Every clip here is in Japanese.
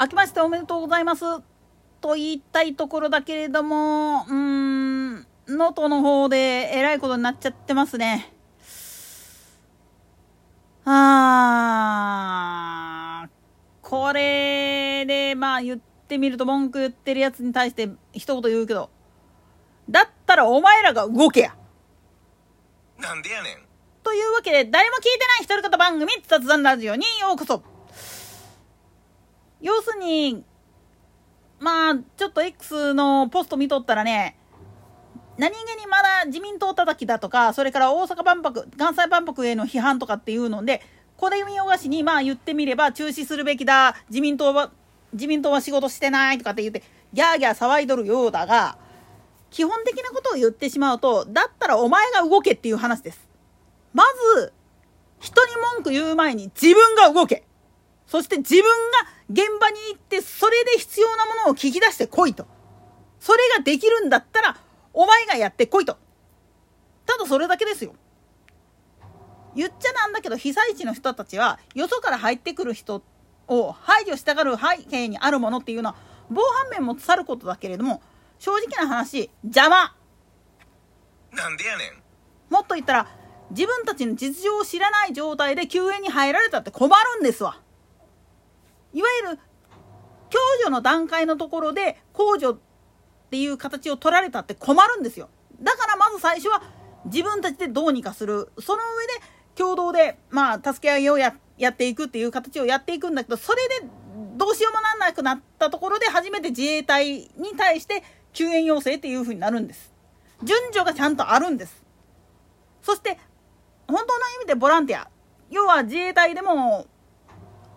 明けましておめでとうございますと言いたいところだけれども、うーん、能登の方でえらいことになっちゃってますね。あー、これで、まあ言ってみると文句言ってるやつに対して一言言うけど、だったらお前らが動けやなんでやねん。というわけで、誰も聞いてない一人方番組、雑談ラジオにようこそ。要するに、まあ、ちょっと X のポスト見とったらね、何気にまだ自民党叩きだとか、それから大阪万博、関西万博への批判とかっていうので、これ見よがしに、まあ言ってみれば中止するべきだ、自民党は、自民党は仕事してないとかって言って、ギャーギャー騒いどるようだが、基本的なことを言ってしまうと、だったらお前が動けっていう話です。まず、人に文句言う前に自分が動け。そして自分が現場に行ってそれで必要なものを聞き出してこいと。それができるんだったら、お前がやってこいと。ただそれだけですよ。言っちゃなんだけど、被災地の人たちは、よそから入ってくる人を排除したがる背景にあるものっていうのは、防犯面もさることだけれども、正直な話、邪魔。なんでやねん。もっと言ったら、自分たちの実情を知らない状態で救援に入られたって困るんですわ。いわゆる共助の段階のところで控除っていう形を取られたって困るんですよ。だからまず最初は自分たちでどうにかする。その上で共同でまあ助け合いをややっていくっていう形をやっていくんだけど、それでどうしようもなんなくなったところで初めて自衛隊に対して救援要請っていうふうになるんです。順序がちゃんとあるんです。そして本当の意味でボランティア。要は自衛隊でも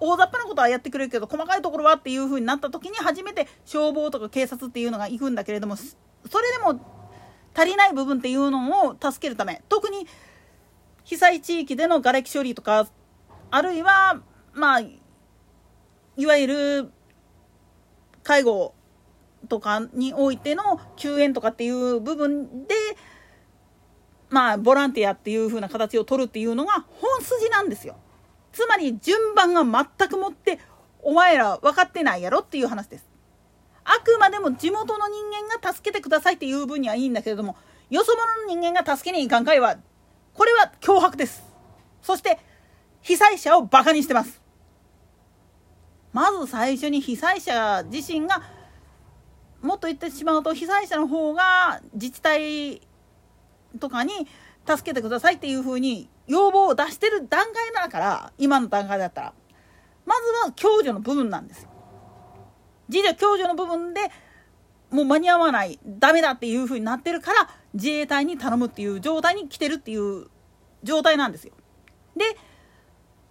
大雑把なことはやってくれるけど細かいところはっていう風になった時に初めて消防とか警察っていうのが行くんだけれどもそれでも足りない部分っていうのを助けるため特に被災地域での瓦礫処理とかあるいはまあいわゆる介護とかにおいての救援とかっていう部分でまあボランティアっていう風な形を取るっていうのが本筋なんですよ。つまり順番が全くもってお前ら分かってないやろっていう話です。あくまでも地元の人間が助けてくださいっていう分にはいいんだけれども、よそ者の人間が助けに行かんかいは、これは脅迫です。そして、被災者をバカにしてます。まず最初に被災者自身が、もっと言ってしまうと、被災者の方が自治体とかに助けてくださいっていうふうに要望を出してる段階だから今の段階だったらまずは共助の部分なんですよ。自助共助の部分でもう間に合わないダメだっていうふうになってるから自衛隊に頼むっていう状態に来てるっていう状態なんですよ。で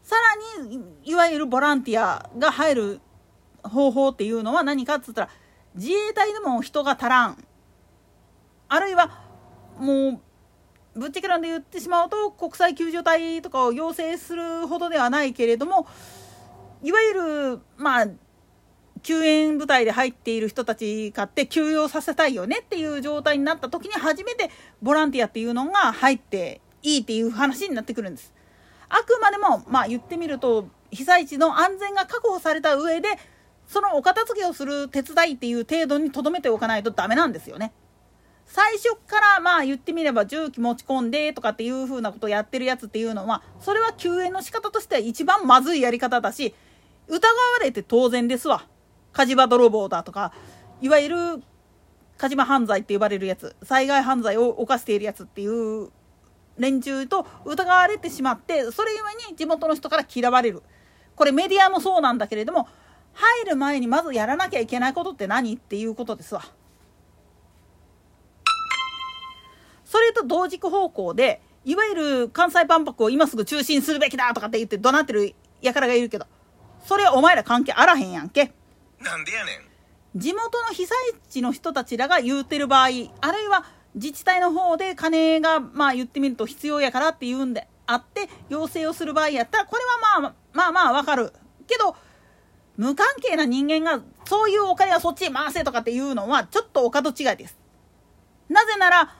さらにいわゆるボランティアが入る方法っていうのは何かっつったら自衛隊でも人が足らんあるいはもうぶっちゃけなんで言ってしまうと国際救助隊とかを要請するほどではないけれどもいわゆるまあ救援部隊で入っている人たちかって休養させたいよねっていう状態になった時に初めてボランティアっていうのが入っていいっていう話になってくるんです。あくまでもまあ言ってみると被災地の安全が確保された上でそのお片付けをする手伝いっていう程度にとどめておかないとダメなんですよね。最初からまあ言ってみれば重機持ち込んでとかっていう風なことをやってるやつっていうのはそれは救援の仕方としては一番まずいやり方だし疑われて当然ですわ火事場泥棒だとかいわゆる火事場犯罪って呼ばれるやつ災害犯罪を犯しているやつっていう連中と疑われてしまってそれゆえに地元の人から嫌われるこれメディアもそうなんだけれども入る前にまずやらなきゃいけないことって何っていうことですわ。それと同軸方向でいわゆる関西万博を今すぐ中止にするべきだとかって言って怒鳴ってる輩がいるけどそれはお前ら関係あらへんやんけ。なんでやねん。地元の被災地の人たちらが言うてる場合あるいは自治体の方で金がまあ言ってみると必要やからっていうんであって要請をする場合やったらこれはまあまあまあわかるけど無関係な人間がそういうお金はそっちへ回せとかっていうのはちょっとお門違いです。なぜなら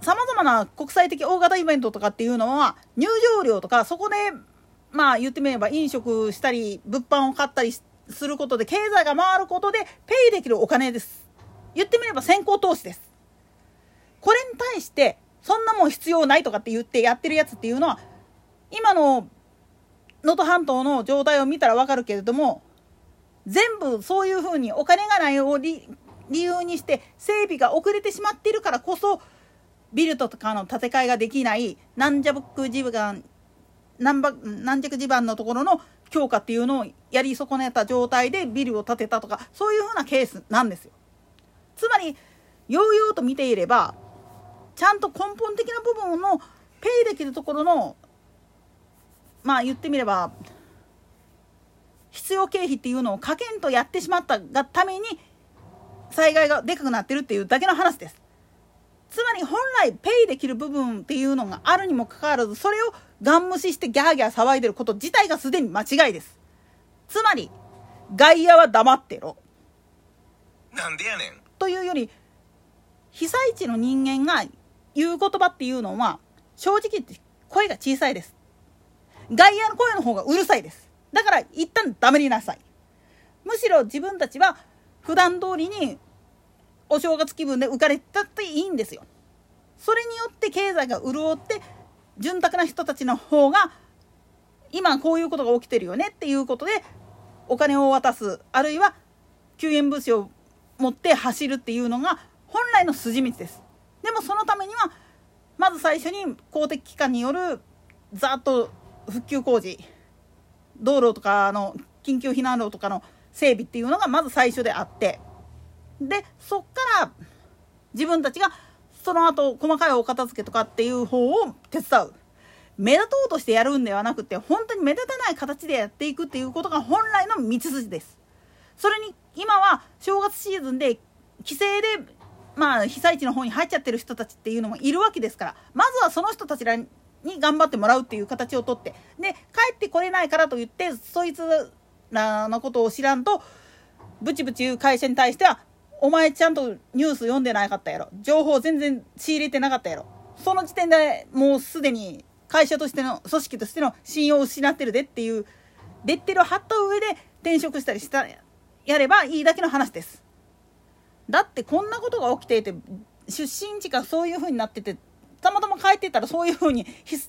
さまざまな国際的大型イベントとかっていうのは入場料とかそこでまあ言ってみれば飲食したり物販を買ったりすることで経済が回ることでペイできるお金です。言ってみれば先行投資です。これに対してそんなもん必要ないとかって言ってやってるやつっていうのは今の能登半島の状態を見たら分かるけれども全部そういうふうにお金がないを理由にして整備が遅れてしまっているからこそビルとかの建て替えができない軟弱地盤軟弱地盤のところの強化っていうのをやり損ねた状態でビルを建てたとかそういうふうなケースなんですよ。つまりようようと見ていればちゃんと根本的な部分のペイできるところのまあ言ってみれば必要経費っていうのをかけんとやってしまったがために災害がでかくなってるっていうだけの話です。つまり本来ペイできる部分っていうのがあるにもかかわらずそれをガン無視してギャーギャー騒いでること自体がすでに間違いです。つまり外野は黙ってろ。なんでやねん。というより被災地の人間が言う言葉っていうのは正直言って声が小さいです。外野の声の方がうるさいです。だから一旦黙りなさい。むしろ自分たちは普段通りにお正月気分で浮かれたっていいんですよ。それによって経済が潤って潤沢な人たちの方が今こういうことが起きてるよねっていうことでお金を渡すあるいは救援物資を持って走るっていうのが本来の筋道です。でもそのためにはまず最初に公的機関によるざっと復旧工事道路とかの緊急避難路とかの整備っていうのがまず最初であってでそっから自分たちがその後細かいお片付けとかっていう方を手伝う。目立とうとしてやるんではなくて本当に目立たない形でやっていくっていうことが本来の道筋です。それに今は正月シーズンで帰省でまあ被災地の方に入っちゃってる人たちっていうのもいるわけですからまずはその人たちらに頑張ってもらうっていう形をとってで帰ってこれないからと言ってそいつらのことを知らんとブチブチ言う会社に対してはお前ちゃんとニュース読んでなかったやろ。情報全然仕入れてなかったやろ。その時点でもうすでに会社としての組織としての信用を失ってるでっていうレッテルを貼った上で転職したりしたやればいいだけの話です。だってこんなことが起きていて出身地がそういう風になっててたまたま帰ってたらそういう風に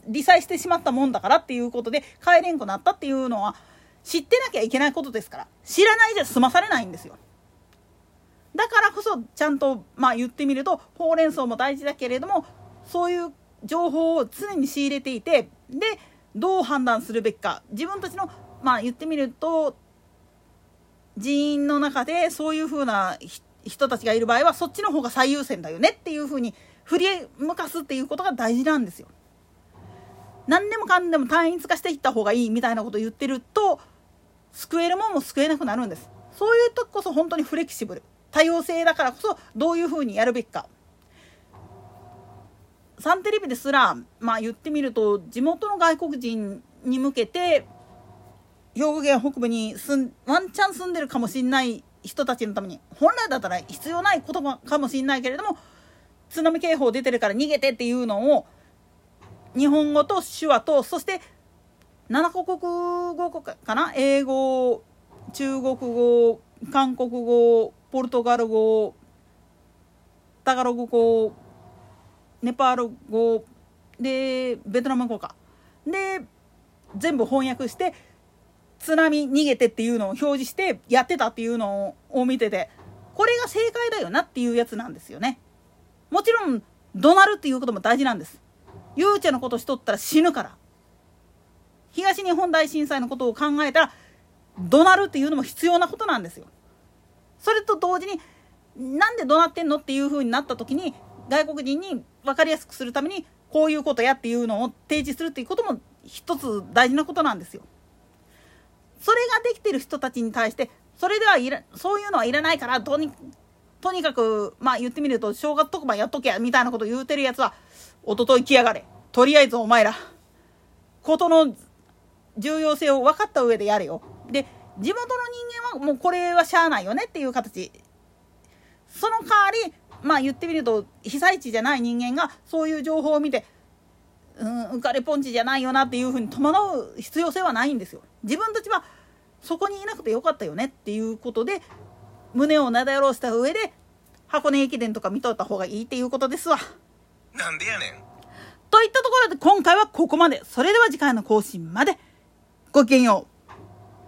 理災してしまったもんだからっていうことで帰れんくなったっていうのは知ってなきゃいけないことですから。知らないじゃ済まされないんですよ。だからこそちゃんとまあ言ってみるとほうれん草も大事だけれどもそういう情報を常に仕入れていてでどう判断するべきか自分たちのまあ言ってみると人員の中でそういうふうな人たちがいる場合はそっちの方が最優先だよねっていうふうに振り向かすっていうことが大事なんですよ。何でもかんでも単一化していった方がいいみたいなことを言ってると救えるもんも救えなくなるんです。そういう時こそ本当にフレキシブル多様性だからこそどういうふうにやるべきか。サンテレビですら、まあ、言ってみると地元の外国人に向けて兵庫県北部にすワンチャン住んでるかもしれない人たちのために本来だったら必要ない言葉かもしれないけれども津波警報出てるから逃げてっていうのを日本語と手話とそして7カ国語かな？英語中国語韓国語ポルトガル語タガログ語ネパール語でベトナム語か。で全部翻訳して津波逃げてっていうのを表示してやってたっていうのを見ててこれが正解だよなっていうやつなんですよね。もちろん怒鳴るっていうことも大事なんです。ゆうちゃのことしとったら死ぬから。東日本大震災のことを考えたら怒鳴るっていうのも必要なことなんですよ。それと同時になんで怒鳴ってんのっていう風になった時に外国人に分かりやすくするためにこういうことやっていうのを提示するっていうことも一つ大事なことなんですよ。それができてる人たちに対してそれではいらそういうのはいらないからとにとにかくまあ言ってみると正月特番やっとけやみたいなこと言うてるやつはおととい来やがれとりあえずお前らことの重要性を分かった上でやれよ。で地元の人間はもうこれはしゃあないよねっていう形その代わりまあ言ってみると被災地じゃない人間がそういう情報を見てうん浮かれポンチじゃないよなっていうふうに戸惑う必要性はないんですよ。自分たちはそこにいなくてよかったよねっていうことで胸をなで下ろした上で箱根駅伝とか見とった方がいいっていうことですわ。なんでやねんといったところで今回はここまで。それでは次回の更新まで。ごきげんよう。